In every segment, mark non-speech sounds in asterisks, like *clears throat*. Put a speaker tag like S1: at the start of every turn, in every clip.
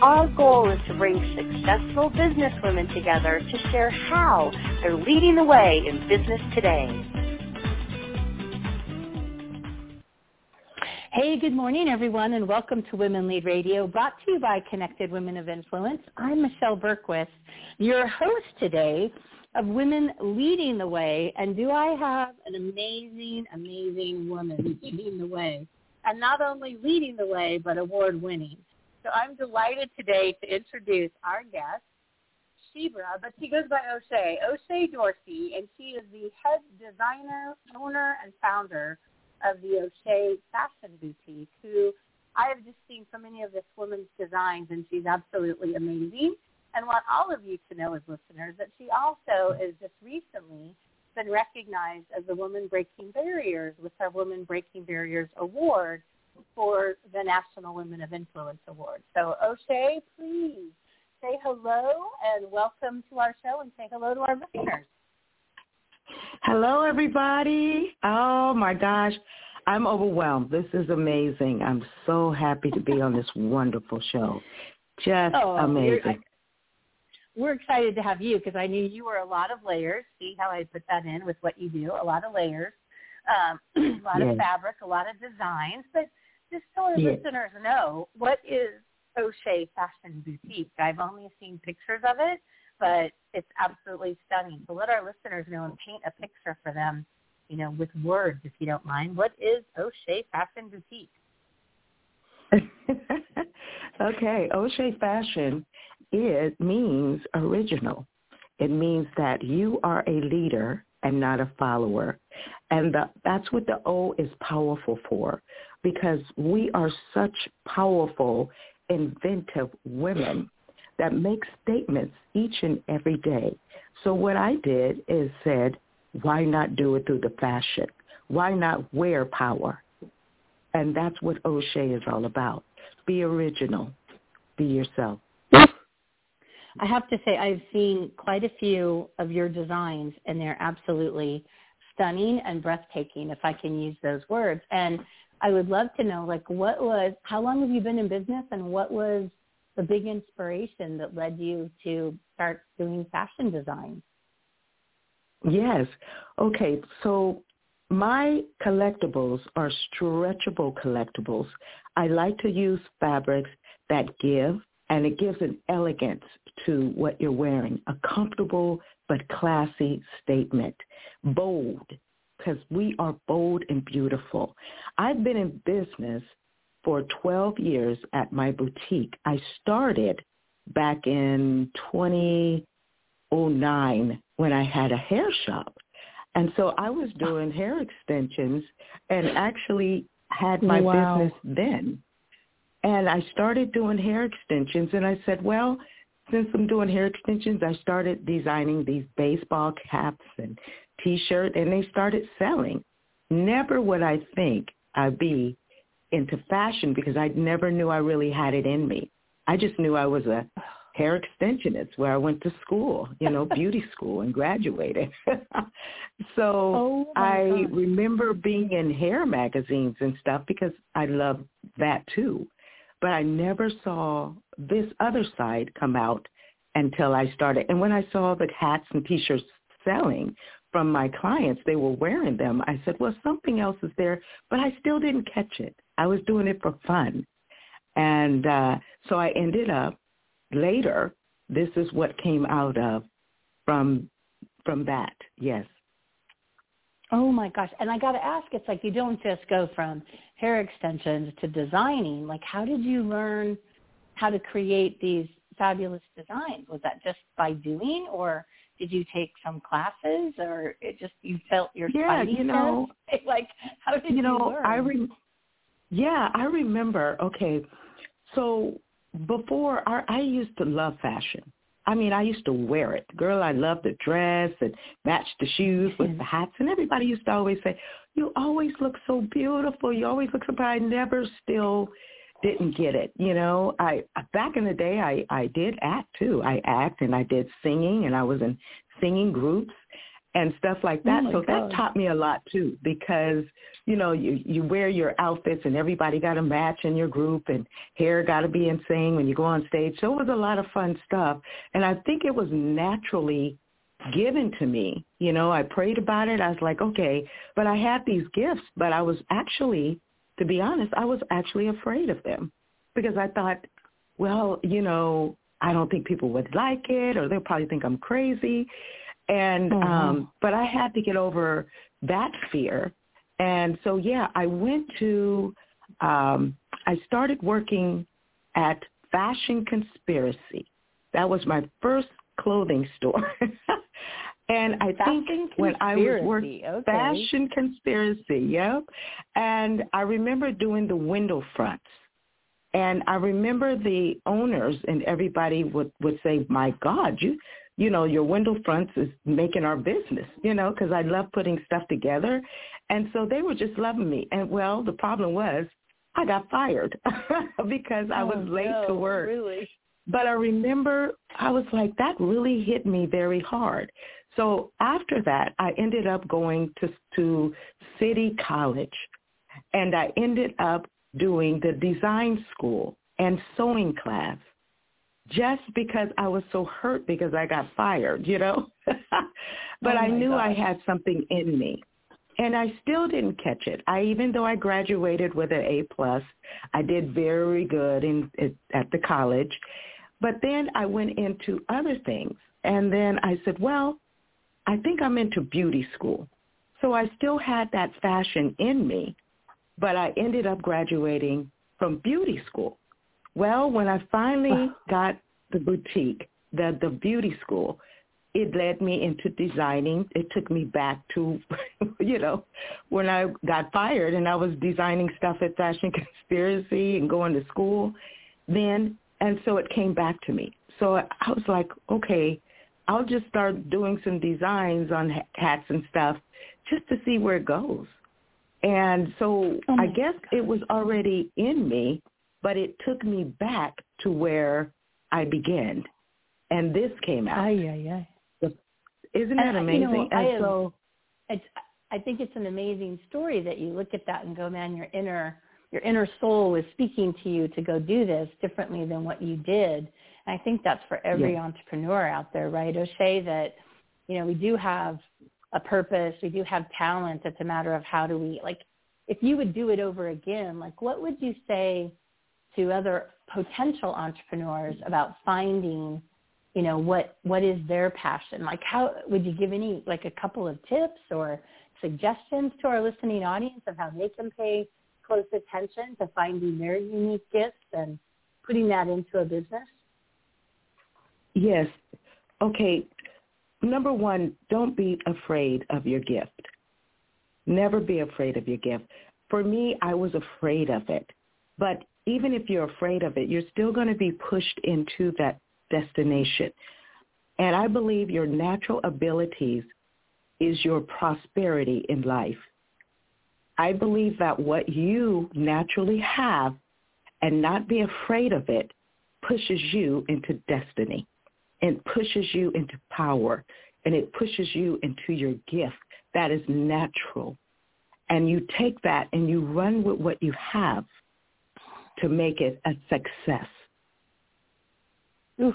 S1: Our goal is to bring successful business women together to share how they're leading the way in business today.
S2: Hey, good morning, everyone, and welcome to Women Lead Radio, brought to you by Connected Women of Influence. I'm Michelle Bergquist, your host today of Women Leading the Way. And do I have an amazing, amazing woman leading the way? And not only leading the way, but award-winning. So I'm delighted today to introduce our guest, Chebra, but she goes by Ochea, Ochea Dorsey, and she is the head designer, owner, and founder of the Ochea Fashion Boutique, who I have just seen so many of this woman's designs, and she's absolutely amazing. And want all of you to know as listeners that she also is just recently been recognized as a Woman Breaking Barriers with our Woman Breaking Barriers Award for the National Women of Influence Award. So Ochea, please say hello and welcome to our show and say hello to our listeners.
S3: Hello, everybody. Oh, my gosh. I'm overwhelmed. This is amazing. I'm so happy to be on this *laughs* wonderful show. Just
S2: oh,
S3: amazing.
S2: We're excited to have you because I knew you were a lot of layers. See how I put that in with what you do? A lot of layers, um, *clears throat* a lot yes. of fabric, a lot of designs. But just so our yes. listeners know, what is Ochea Fashion Boutique? I've only seen pictures of it, but it's absolutely stunning. So let our listeners know and paint a picture for them, you know, with words, if you don't mind. What is Ochea Fashion Boutique? *laughs*
S3: okay, Ochea Fashion it means original. It means that you are a leader and not a follower. And the, that's what the O is powerful for because we are such powerful, inventive women that make statements each and every day. So what I did is said, why not do it through the fashion? Why not wear power? And that's what Ochea is all about. Be original. Be yourself.
S2: I have to say I've seen quite a few of your designs and they're absolutely stunning and breathtaking if I can use those words. And I would love to know like what was how long have you been in business and what was the big inspiration that led you to start doing fashion design?
S3: Yes. Okay, so my collectibles are stretchable collectibles. I like to use fabrics that give and it gives an elegance to what you're wearing, a comfortable but classy statement, bold, because we are bold and beautiful. I've been in business for 12 years at my boutique. I started back in 2009 when I had a hair shop. And so I was doing hair extensions and actually had my wow. business then. And I started doing hair extensions and I said, well, since I'm doing hair extensions, I started designing these baseball caps and T-shirt, and they started selling. Never would I think I'd be into fashion because I never knew I really had it in me. I just knew I was a hair extensionist where I went to school, you know, beauty *laughs* school and graduated. *laughs* so
S2: oh
S3: I remember being in hair magazines and stuff because I love that too. But I never saw this other side come out until I started. And when I saw the hats and T-shirts selling from my clients, they were wearing them. I said, well, something else is there, but I still didn't catch it. I was doing it for fun. And uh, so I ended up later, this is what came out of from from that. Yes.
S2: Oh my gosh. And I got to ask, it's like you don't just go from hair extensions to designing. Like how did you learn how to create these fabulous designs? Was that just by doing or did you take some classes or it just you felt your
S3: yeah you know *laughs*
S2: like how did
S3: you know
S2: learn?
S3: i re- yeah i remember okay so before our, I used to love fashion. I mean, I used to wear it. Girl, I loved the dress and match the shoes with the hats. And everybody used to always say, you always look so beautiful. You always look so but I never still didn't get it. You know, I uh, back in the day I I did act too. I act and I did singing and I was in singing groups and stuff like that.
S2: Oh
S3: so
S2: God.
S3: that taught me a lot too because you know you you wear your outfits and everybody got to match in your group and hair got to be in sync when you go on stage. So it was a lot of fun stuff and I think it was naturally given to me. You know, I prayed about it. I was like, okay, but I had these gifts, but I was actually to be honest, I was actually afraid of them because I thought, well, you know, I don't think people would like it or they'll probably think I'm crazy. And
S2: mm-hmm.
S3: um but I had to get over that fear. And so yeah, I went to um I started working at Fashion Conspiracy. That was my first clothing store. *laughs* And I
S2: Fashion
S3: think when I was working
S2: okay.
S3: Fashion Conspiracy, yep. And I remember doing the window fronts. And I remember the owners and everybody would would say, "My God, you you know, your window fronts is making our business, you know, because I love putting stuff together." And so they were just loving me. And well, the problem was I got fired *laughs* because I was
S2: oh,
S3: late
S2: no,
S3: to work.
S2: Really?
S3: But I remember I was like, that really hit me very hard. So after that, I ended up going to to City College, and I ended up doing the design school and sewing class just because I was so hurt because I got fired, you know. *laughs* but
S2: oh
S3: I knew
S2: gosh.
S3: I had something in me. And I still didn't catch it. I even though I graduated with an A plus, I did very good in at the college. But then I went into other things. And then I said, well, I think I'm into beauty school. So I still had that fashion in me, but I ended up graduating from beauty school. Well, when I finally got the boutique, the the beauty school, it led me into designing. It took me back to, *laughs* you know, when I got fired and I was designing stuff at Fashion Conspiracy and going to school. Then, and so it came back to me. So I was like, okay, I'll just start doing some designs on hats and stuff just to see where it goes. And so
S2: oh
S3: I guess it was already in me, but it took me back to where I began. And this came out.
S2: Ay, ay,
S3: ay. Isn't that
S2: and, uh,
S3: amazing?
S2: You know,
S3: and
S2: I have,
S3: so
S2: it's, I think it's an amazing story that you look at that and go, man, your inner your inner soul is speaking to you to go do this differently than what you did. And I think that's for every
S3: yes.
S2: entrepreneur out there, right? Ochea, that, you know, we do have a purpose, we do have talent. It's a matter of how do we, like, if you would do it over again, like, what would you say to other potential entrepreneurs about finding, you know, what, what is their passion? Like, how would you give any, like, a couple of tips or suggestions to our listening audience of how they can pay close attention to finding their unique gifts and putting that into a business?
S3: Yes. Okay. Number one, don't be afraid of your gift. Never be afraid of your gift. For me, I was afraid of it. But even if you're afraid of it, you're still going to be pushed into that destination. And I believe your natural abilities is your prosperity in life. I believe that what you naturally have and not be afraid of it pushes you into destiny and pushes you into power and it pushes you into your gift that is natural. And you take that and you run with what you have to make it a success.
S2: Oof,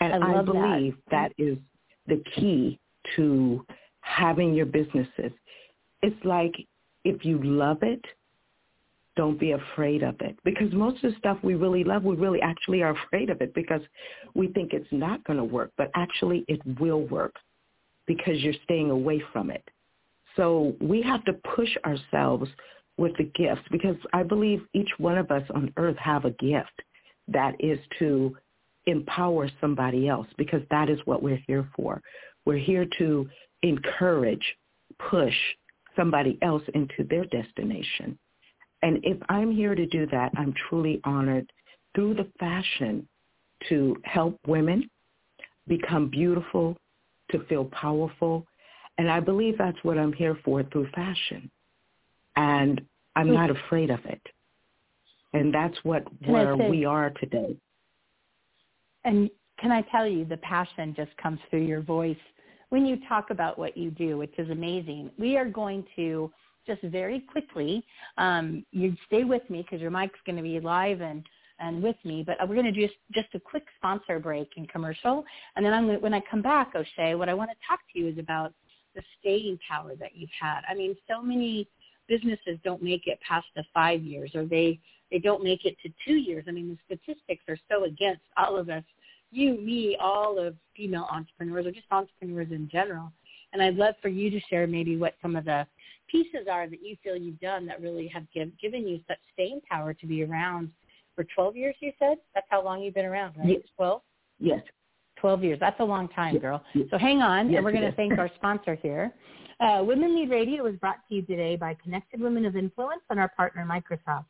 S3: and
S2: I,
S3: I believe
S2: that.
S3: that is the key to having your businesses. It's like if you love it, don't be afraid of it. Because most of the stuff we really love, we really actually are afraid of it because we think it's not going to work, but actually it will work because you're staying away from it. So we have to push ourselves with the gifts because I believe each one of us on earth have a gift that is to empower somebody else because that is what we're here for. We're here to encourage, push somebody else into their destination. And if I'm here to do that, I'm truly honored through the fashion to help women become beautiful, to feel powerful. And I believe that's what I'm here for through fashion. And I'm hmm. not afraid of it. And that's what where say, we are today.
S2: And can I tell you, the passion just comes through your voice when you talk about what you do, which is amazing. We are going to just very quickly, um, you stay with me because your mic's going to be live and and with me. But we're going to do just, just a quick sponsor break and commercial. And then I'm when I come back, Ochea, what I want to talk to you is about the staying power that you've had. I mean, so many businesses don't make it past the five years or they, they don't make it to two years. I mean, the statistics are so against all of us, you, me, all of female entrepreneurs or just entrepreneurs in general. And I'd love for you to share maybe what some of the pieces are that you feel you've done that really have give, given you such staying power to be around for 12 years, you said? That's how long you've been around, right?
S3: Yes.
S2: 12?
S3: Yes.
S2: 12 years. That's a long time,
S3: yes.
S2: girl.
S3: Yes.
S2: So hang on,
S3: yes,
S2: and we're going to thank our sponsor here. Uh, Women Lead Radio is brought to you today by Connected Women of Influence and our partner, Microsoft.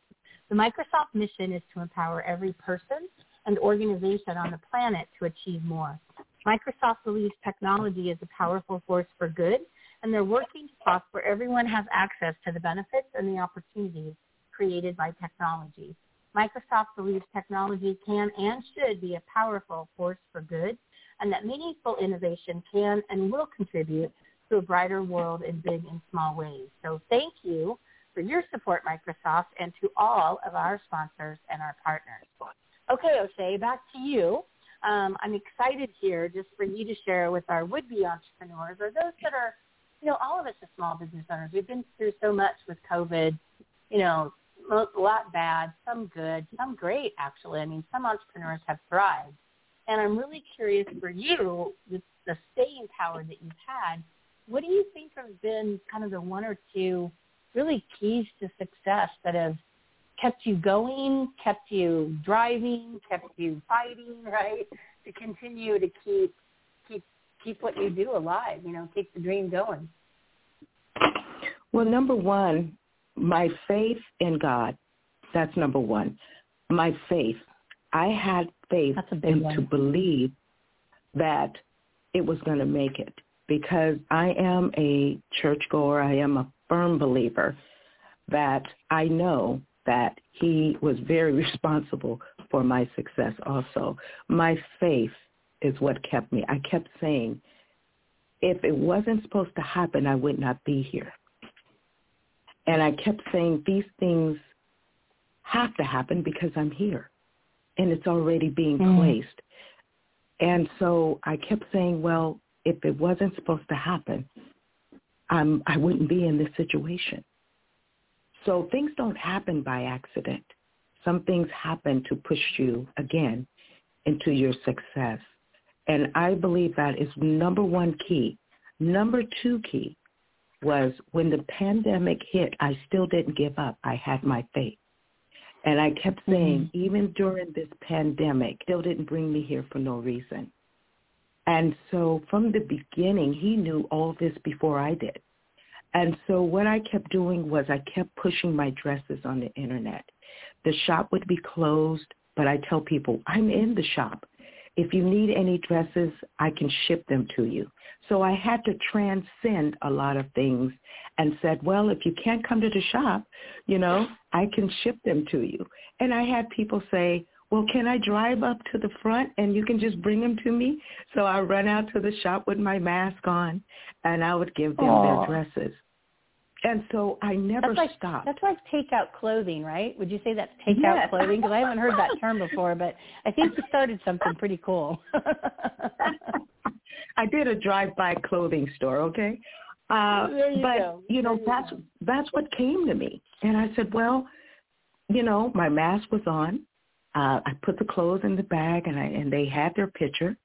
S2: The Microsoft mission is to empower every person and organization on the planet to achieve more. Microsoft believes technology is a powerful force for good, and they're working to foster everyone has access to the benefits and the opportunities created by technology. Microsoft believes technology can and should be a powerful force for good and that meaningful innovation can and will contribute to a brighter world in big and small ways. So thank you for your support, Microsoft, and to all of our sponsors and our partners. Okay, Ochea, back to you. Um, I'm excited here just for you to share with our would-be entrepreneurs or those that are, you know, all of us as small business owners. We've been through so much with COVID, you know, a lot bad, some good, some great actually. I mean, some entrepreneurs have thrived. And I'm really curious for you, with the staying power that you've had, what do you think have been kind of the one or two really keys to success that have kept you going, kept you driving, kept you fighting, *laughs* right? To continue to keep keep keep what you do alive, you know, keep the dream going.
S3: Well, number one, my faith in God. That's number one. My faith. I had faith
S2: in
S3: to believe that it was going to make it because I am a churchgoer. I am a firm believer that I know that he was very *laughs* responsible for my success also. My faith is what kept me. I kept saying, if it wasn't supposed to happen, I would not be here. And I kept saying these things have to happen because I'm here and it's already being mm. placed. And so I kept saying, well, if it wasn't supposed to happen, I'm, I wouldn't be in this situation. So things don't happen by accident. Some things happen to push you again into your success. And I believe that is number one key. Number two key was when the pandemic hit, I still didn't give up. I had my faith. And I kept saying, mm-hmm. even during this pandemic, still didn't bring me here for no reason. And so from the beginning, he knew all this before I did. And so what I kept doing was I kept pushing my dresses on the internet. The shop would be closed, but I tell people, I'm in the shop. If you need any dresses, I can ship them to you. So I had to transcend a lot of things and said, well, if you can't come to the shop, you know, I can ship them to you. And I had people say, well, can I drive up to the front and you can just bring them to me? So I run out to the shop with my mask on and I would give them Aww. their dresses. And so I never
S2: that's like,
S3: stopped.
S2: That's like takeout clothing, right? Would you say that's takeout yes. clothing? Because I haven't heard that *laughs* term before, but I think you started something pretty cool. *laughs*
S3: I did a drive-by clothing store, okay? Uh,
S2: you
S3: but
S2: go.
S3: you know
S2: there
S3: that's
S2: you
S3: that's what came to me, and I said, well, you know, my mask was on. Uh, I put the clothes in the bag, and I and they had their picture,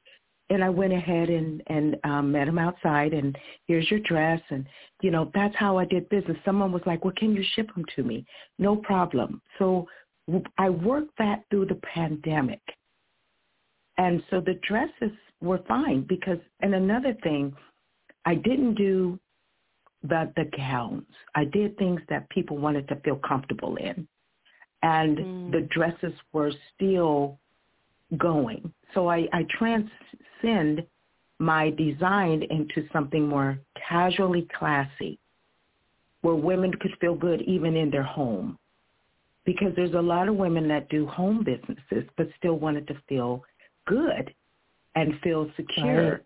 S3: and I went ahead and and um, met him outside, and here's your dress, and you know that's how I did business. Someone was like, "Well, can you ship them to me?" No problem. So I worked that through the pandemic, and so the dresses were fine because. And another thing, I didn't do the the gowns. I did things that people wanted to feel comfortable in. and mm. the dresses were still going. So I, I transcend my design into something more casually classy where women could feel good even in their home. Because there's a lot of women that do home businesses but still wanted to feel good and feel secure. Right.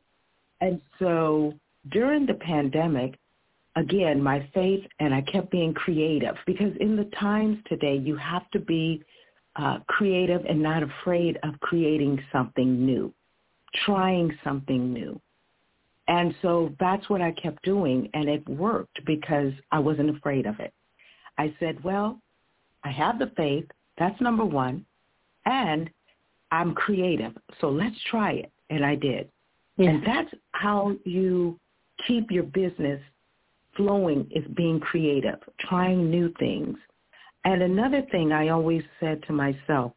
S3: And so during the pandemic, again, my faith and I kept being creative because in the times today, you have to be uh, creative and not afraid of creating something new, trying something new. And so that's what I kept doing, and it worked because I wasn't afraid of it. I said, well, I have the faith. That's number one. And I'm creative. So let's try it. And I did. Yeah. And that's how you keep your business flowing is being creative, trying new things. And another thing I always said to myself,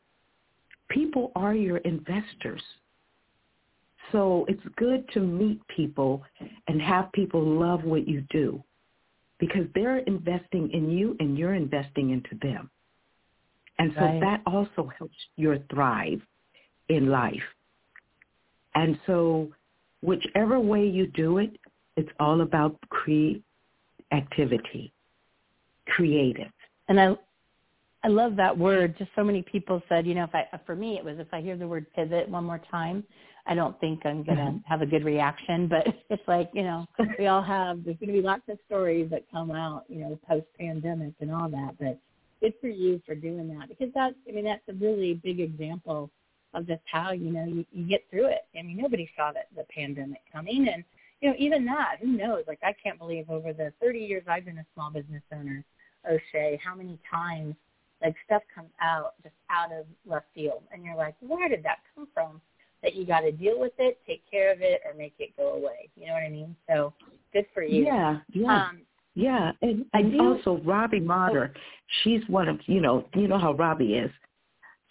S3: people are your investors. So it's good to meet people and have people love what you do because they're investing in you and you're investing into them. And so right. that also helps you thrive in life. And so whichever way you do it, it's all about create activity, creative.
S2: And I I love that word. Just so many people said, you know, if I for me it was if I hear the word pivot one more time, I don't think I'm going to mm-hmm. have a good reaction, *laughs* but it's like, you know, we all have, there's going to be lots of stories that come out, you know, post-pandemic and all that, but good for you for doing that because that, I mean, that's a really big example of just how, you know, you, you get through it. I mean, nobody saw that the pandemic coming and, you know, even that, who knows? Like, I can't believe over the 30 years I've been a small business owner, Ochea, how many times like stuff comes out just out of left field and you're like, where did that come from? that you got to deal with it, take care of it, or make it go away. You know what I mean? So good for you.
S3: Yeah, yeah. Um, yeah, and, and do, also Robbie Motter, oh, she's one of you know you know how Robbie is.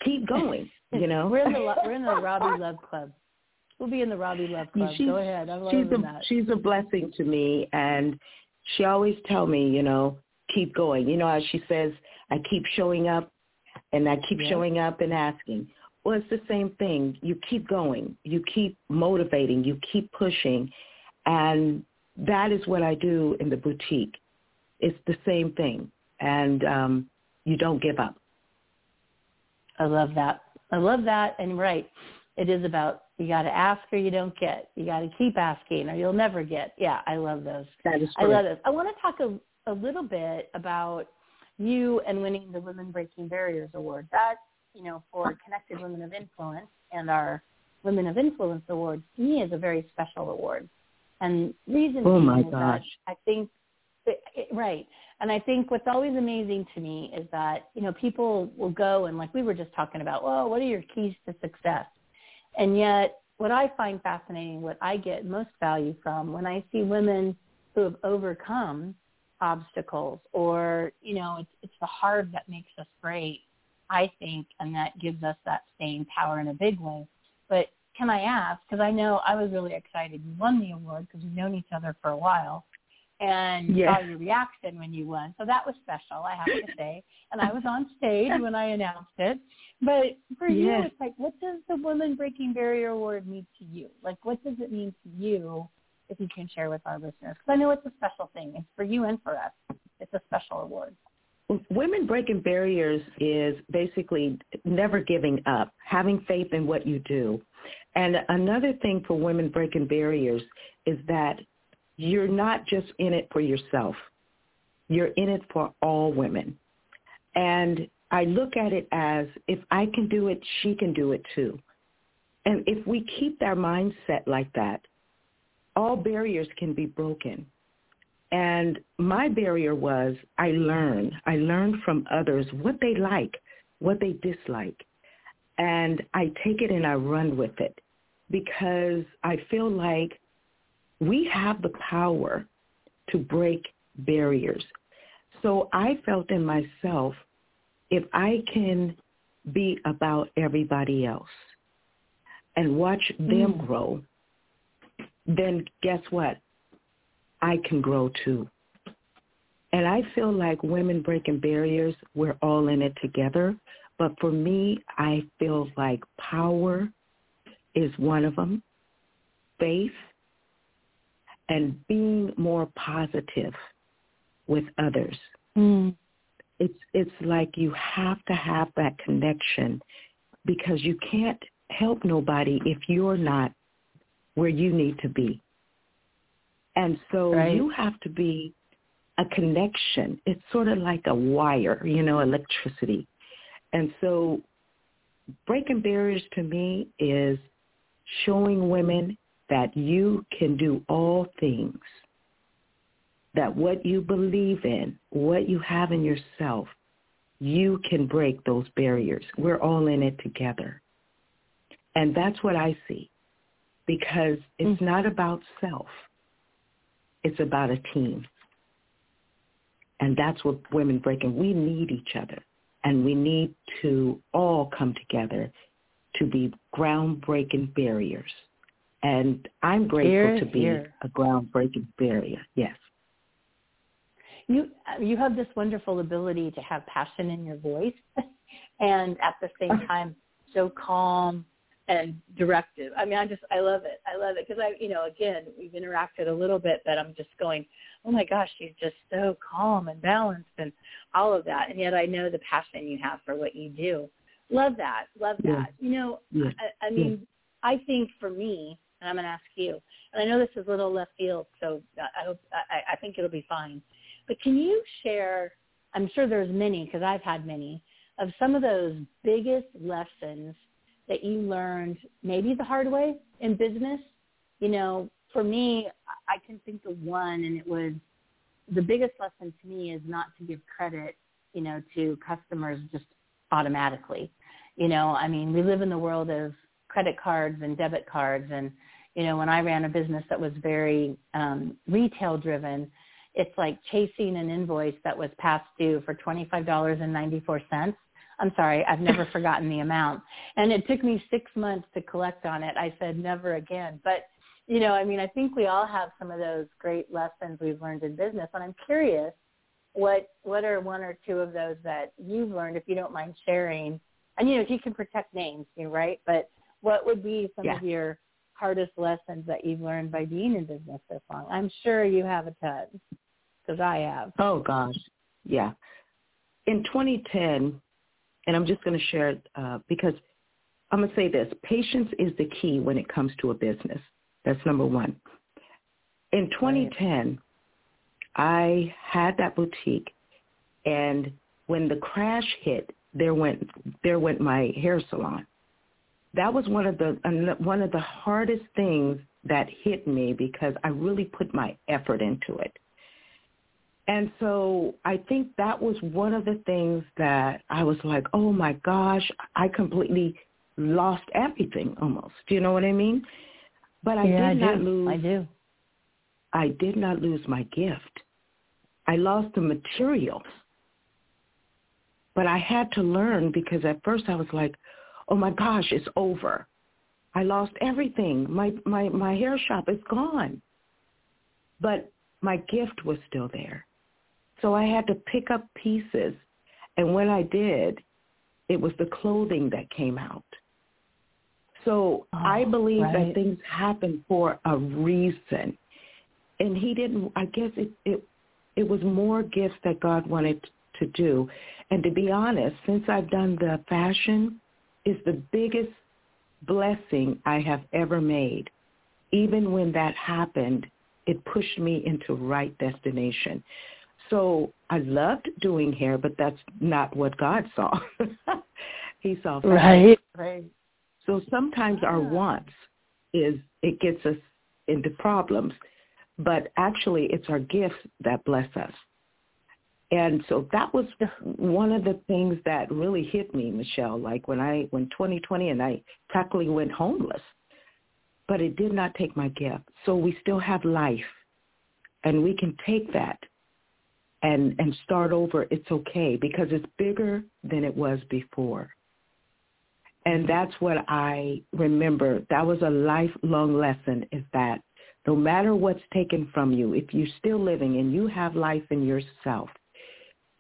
S3: Keep *laughs* going, you know.
S2: we're in the *laughs* we're in the Robbie Love Club. We'll be in the Robbie Love Club. She's, Go ahead. I'm
S3: she's a
S2: that.
S3: she's a blessing to me, and she always tell me, you know, keep going. You know, as she says, I keep showing up, and I keep yeah. showing up and asking, well, it's the same thing. You keep going. You keep motivating. You keep pushing. And that is what I do in the boutique. It's the same thing. And um, you don't give up.
S2: I love that. I love that. And right, it is about you got to ask or you don't get. You got to keep asking or you'll never get. Yeah, I love those.
S3: That is
S2: I love those. I want to talk a, a little bit about you and winning the Women Breaking Barriers Award. That you know, for Connected Women of Influence and our Women of Influence Award to me is a very special award. And reason
S3: oh
S2: my
S3: is gosh.
S2: that I think that, right. And I think what's always amazing to me is that, you know, people will go and like we were just talking about, well, what are your keys to success? And yet what I find fascinating, what I get most value from when I see women who have overcome obstacles or, you know, it's, it's the hard that makes us great I think, and that gives us that staying power in a big way. But can I ask, because I know I was really excited. You won the award because we've known each other for a while and yes. saw your reaction when you won. So that was special, I have to say. And I was on stage when I announced it. But for yes. you, it's like, what does the Women Breaking Barrier Award mean to you? Like, what does it mean to you if you can share with our listeners? Because I know it's a special thing. It's for you and for us. It's a special award.
S3: Women Breaking Barriers is basically never giving up, having faith in what you do. And another thing for Women Breaking Barriers is that you're not just in it for yourself. You're in it for all women. And I look at it as if I can do it, she can do it too. And if we keep our mindset like that, all barriers can be broken. And my barrier was I learned. I learned from others what they like, what they dislike. And I take it and I run with it because I feel like we have the power to break barriers. So I felt in myself, if I can be about everybody else and watch them mm. grow, then guess what? I can grow too. And I feel like women breaking barriers, we're all in it together. But for me, I feel like power is one of them, faith, and being more positive with others.
S2: Mm.
S3: It's it's like you have to have that connection because you can't help nobody if you're not where you need to be. And so
S2: right.
S3: you have to be a connection. It's sort of like a wire, you know, electricity. And so breaking barriers to me is showing women that you can do all things, that what you believe in, what you have in yourself, you can break those barriers. We're all in it together. And that's what I see because it's mm-hmm. not about self. It's about a team. And that's what women break. breaking. We need each other. And we need to all come together to be groundbreaking barriers. And I'm grateful
S2: here,
S3: to be
S2: here.
S3: a groundbreaking barrier. Yes.
S2: You you have this wonderful ability to have passion in your voice, *laughs* and at the same time so calm and directive. I mean, I just I love it. I love it because I, you know, again, we've interacted a little bit, but I'm just going, oh my gosh, she's just so calm and balanced and all of that, and yet I know the passion you have for what you do. Love that. Love that.
S3: Yeah.
S2: You know,
S3: yeah.
S2: I, I mean, yeah. I think for me, and I'm going to ask you, and I know this is a little left field, so I hope I, I think it'll be fine. But can you share? I'm sure there's many because I've had many of some of those biggest lessons that you learned maybe the hard way in business? You know, for me, I can think of one, and it was the biggest lesson to me is not to give credit, you know, to customers just automatically. You know, I mean, we live in the world of credit cards and debit cards, and you know, when I ran a business that was very um, retail driven, it's like chasing an invoice that was past due for twenty five dollars and ninety four cents I'm sorry, I've never forgotten the amount. And it took me six months to collect on it. I said never again. But, you know, I mean, I think we all have some of those great lessons we've learned in business. And I'm curious, what what are one or two of those that you've learned, if you don't mind sharing? And, you know, if you can protect names, you know, right? But what would be some
S3: yeah.
S2: of your hardest lessons that you've learned by being in business this long? I'm sure you have a ton because I have.
S3: Oh, gosh. Yeah. In 2010, and I'm just going to share it uh, because I'm going to say this. Patience is the key when it comes to a business. That's number one. In 2010, I had that boutique, and when the crash hit, there went there went my hair salon. That was one of the one of the hardest things that hit me because I really put my effort into it. And so I think that was one of the things that I was like, oh my gosh, I completely lost everything almost. Do you know what I mean? But I
S2: yeah,
S3: did
S2: I
S3: not
S2: do.
S3: lose.
S2: I do.
S3: I did not lose my gift. I lost the materials. But I had to learn because at first I was like, oh my gosh, it's over. I lost everything. My my my hair shop is gone. But my gift was still there. So I had to pick up pieces. And when I did, it was the clothing that came out. So
S2: oh,
S3: I believe
S2: right.
S3: that things happen for a reason. And he didn't I guess it, it it was more gifts that God wanted to do. And to be honest, since I've done the fashion, is the biggest blessing I have ever made. Even when that happened, it pushed me into right destination. So I loved doing hair, but that's not what God saw. *laughs* he saw fashion.
S2: Right, right.
S3: So sometimes our wants is it gets us into problems, but actually it's our gifts that bless us. And so that was one of the things that really hit me, Michelle, like when I when 2020 and I practically went homeless. But it did not take my gift. So we still have life and we can take that and and start over, it's okay because it's bigger than it was before. And that's what I remember. That was a lifelong lesson is that no matter what's taken from you, if you're still living and you have life in yourself,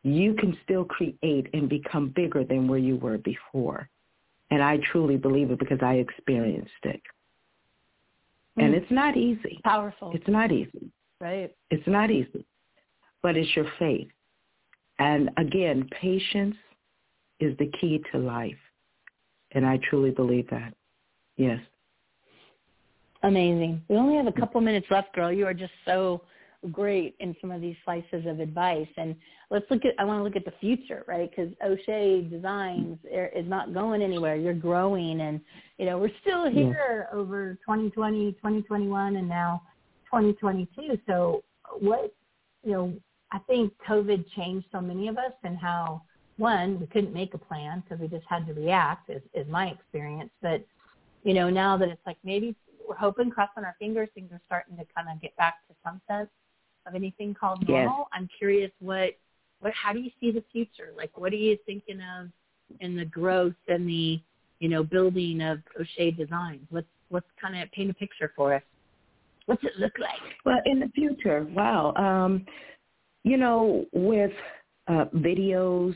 S3: you can still create and become bigger than where you were before. And I truly believe it because I experienced it. And mm. it's not easy.
S2: Powerful.
S3: It's not easy.
S2: Right.
S3: It's not easy. But it's your faith. And again, patience is the key to life. And I truly believe that. Yes.
S2: Amazing. We only have a couple minutes left, girl. You are just so great in some of these slices of advice. And let's look at, I want to look at the future, right? Because Ochea Designs is not going anywhere. You're growing and, you know, we're still here yeah. over 2020, 2021, and now 2022. So what, you know, I think COVID changed so many of us and how, one, we couldn't make a plan because we just had to react is, is my experience. But, you know, now that it's like maybe we're hoping, crossing our fingers, things are starting to kind of get back to some sense of anything called normal. Yes. I'm curious what what how do you see the future? Like what are you thinking of in the growth and the you know building of Ochea Designs? Let's let's kind of paint a picture for us. What's it look like?
S3: Well, in the future, wow. Um, you know, with uh, videos,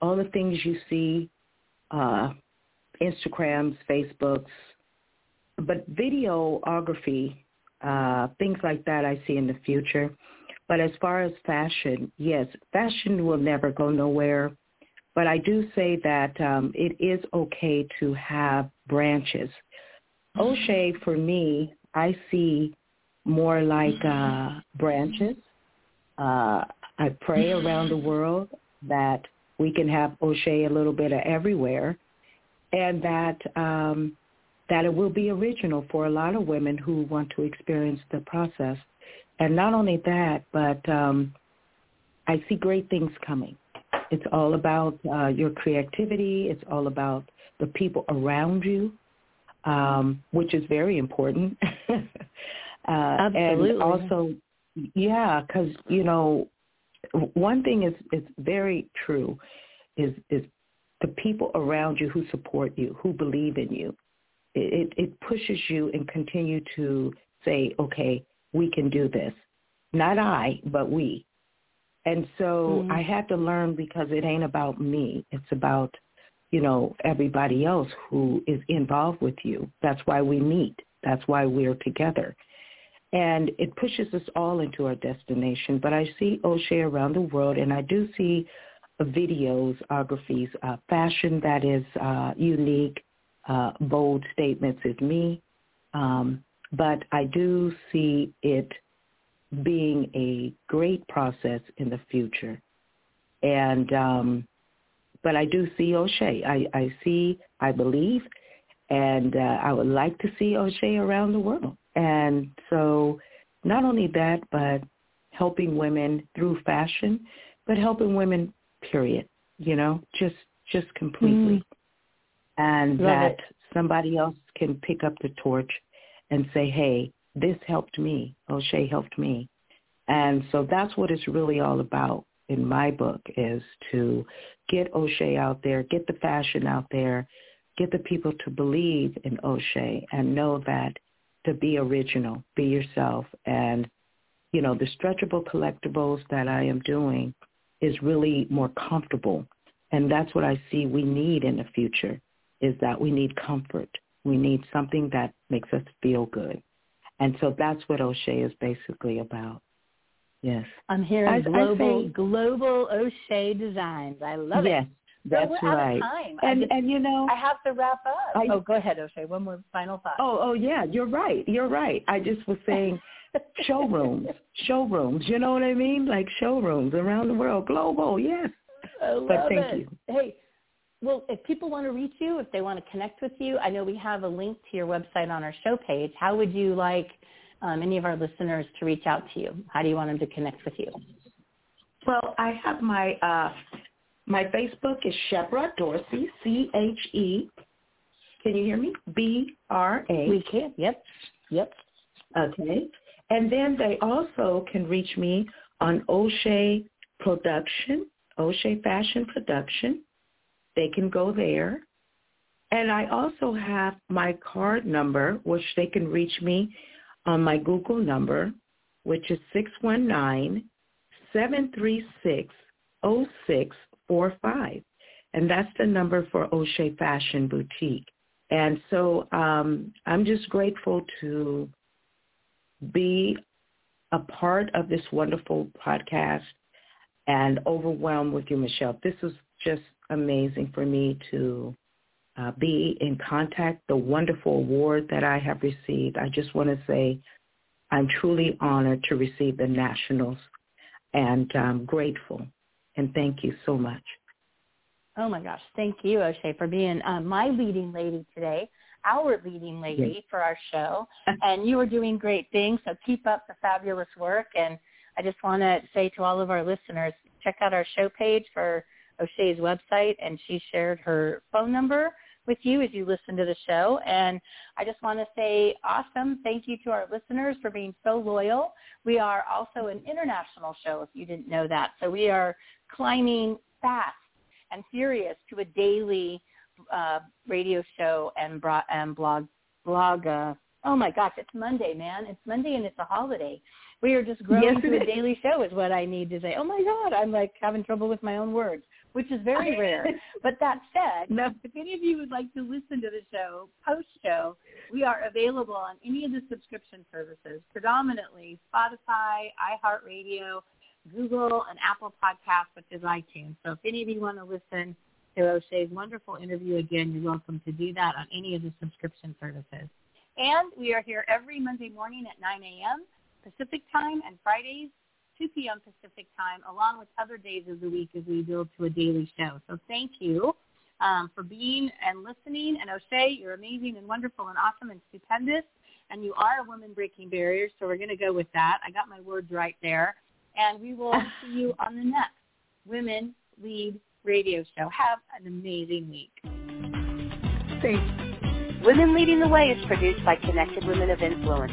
S3: all the things you see, uh, Instagrams, Facebooks, but videography uh, things like that I see in the future. But as far as fashion, yes, fashion will never go nowhere. But I do say that um, it is okay to have branches. Ochea, for me, I see more like uh, branches. Uh, I pray around the world that we can have Ochea a little bit of everywhere and that um, that it will be original for a lot of women who want to experience the process. And not only that, but um, I see great things coming. It's all about uh, your creativity. It's all about the people around you, um, which is very important. *laughs* uh,
S2: Absolutely.
S3: And also, yeah, because you know, one thing is is very true, is is the people around you who support you, who believe in you, it, it pushes you and continue to say, okay, we can do this. Not I, but we. And so mm-hmm. I had to learn because it ain't about me. It's about, you know, everybody else who is involved with you. That's why we meet. That's why we're together. And it pushes us all into our destination. But I see Ochea around the world, and I do see videos, videographies, uh, fashion that is uh, unique, uh, bold statements is me. Um, but I do see it being a great process in the future. And um, but I do see Ochea. I, I see, I believe, and uh, I would like to see Ochea around the world. And so not only that, but helping women through fashion, but helping women, period, you know, just just completely. Mm and
S2: Love
S3: that
S2: it.
S3: somebody else can pick up the torch and say, hey, this helped me. Ochea helped me. And so that's what it's really all about in my book is to get Ochea out there, get the fashion out there, get the people to believe in Ochea and know that to be original, be yourself. And, you know, the stretchable collectibles that I am doing is really more comfortable. And that's what I see we need in the future is that we need comfort. We need something that makes us feel good. And so that's what Ochea is basically about. Yes.
S2: I'm hearing I, global I say, global Ochea designs. I love
S3: yes,
S2: it.
S3: That's
S2: so we're
S3: right.
S2: Out of time.
S3: And
S2: just,
S3: and you know
S2: I have to wrap up. I, oh, go ahead, Ochea. One more final thought.
S3: Oh, oh yeah, you're right. You're right. I just was saying *laughs* showrooms. Showrooms. You know what I mean? Like showrooms around the world. Global, yes.
S2: I love
S3: but thank
S2: it.
S3: you.
S2: Hey, well, if people want to reach you, if they want to connect with you, I know we have a link to your website on our show page. How would you like um, any of our listeners to reach out to you? How do you want them to connect with you?
S3: Well, I have my uh, my Facebook is Chebra Dorsey, C H E. Can you hear me? B R A.
S2: We can. Yep. Yep.
S3: Okay. And then they also can reach me on Ochea Production, Ochea Fashion Production they can go there. And I also have my card number, which they can reach me on my Google number, which is oh 619-736-0645. And that's the number for Ochea Fashion Boutique. And so um, I'm just grateful to be a part of this wonderful podcast and overwhelmed with you, Michelle. This was just amazing for me to uh, be in contact, the wonderful award that I have received. I just want to say I'm truly honored to receive the Nationals and I'm grateful. And thank you so much.
S2: Oh my gosh. Thank you, Ochea, for being uh, my leading lady today, our leading lady yes. for our show. *laughs* and you are doing great things. So keep up the fabulous work. And I just want to say to all of our listeners, check out our show page for Ochea's website. And she shared her phone number with you as you listen to the show. And I just want to say awesome. Thank you to our listeners for being so loyal. We are also an international show, if you didn't know that. So we are climbing fast and furious to a daily uh, radio show and, bro- and blog blog. Uh, oh my gosh, it's Monday, man! It's Monday and it's a holiday. We are just growing yes, to a daily show, is what I need to say. Oh my God, I'm like having trouble with my own words, which is very rare. But that said, no. if any of you would like to listen to the show post show, we are available on any of the subscription services, predominantly Spotify, iHeartRadio, Google and Apple Podcasts, which is iTunes. So if any of you want to listen to Ochea's wonderful interview again, you're welcome to do that on any of the subscription services. And we are here every Monday morning at 9 a.m. Pacific time and Fridays 2 p.m. Pacific time, along with other days of the week as we build to a daily show. So thank you um, for being and listening. And Ochea, you're amazing and wonderful and awesome and stupendous. And you are a woman breaking barriers, so we're going to go with that. I got my words right there and we will *laughs* see you on the next Women Lead radio show. Have an amazing week.
S3: Thanks.
S1: Women Leading the Way is produced by Connected Women of Influence,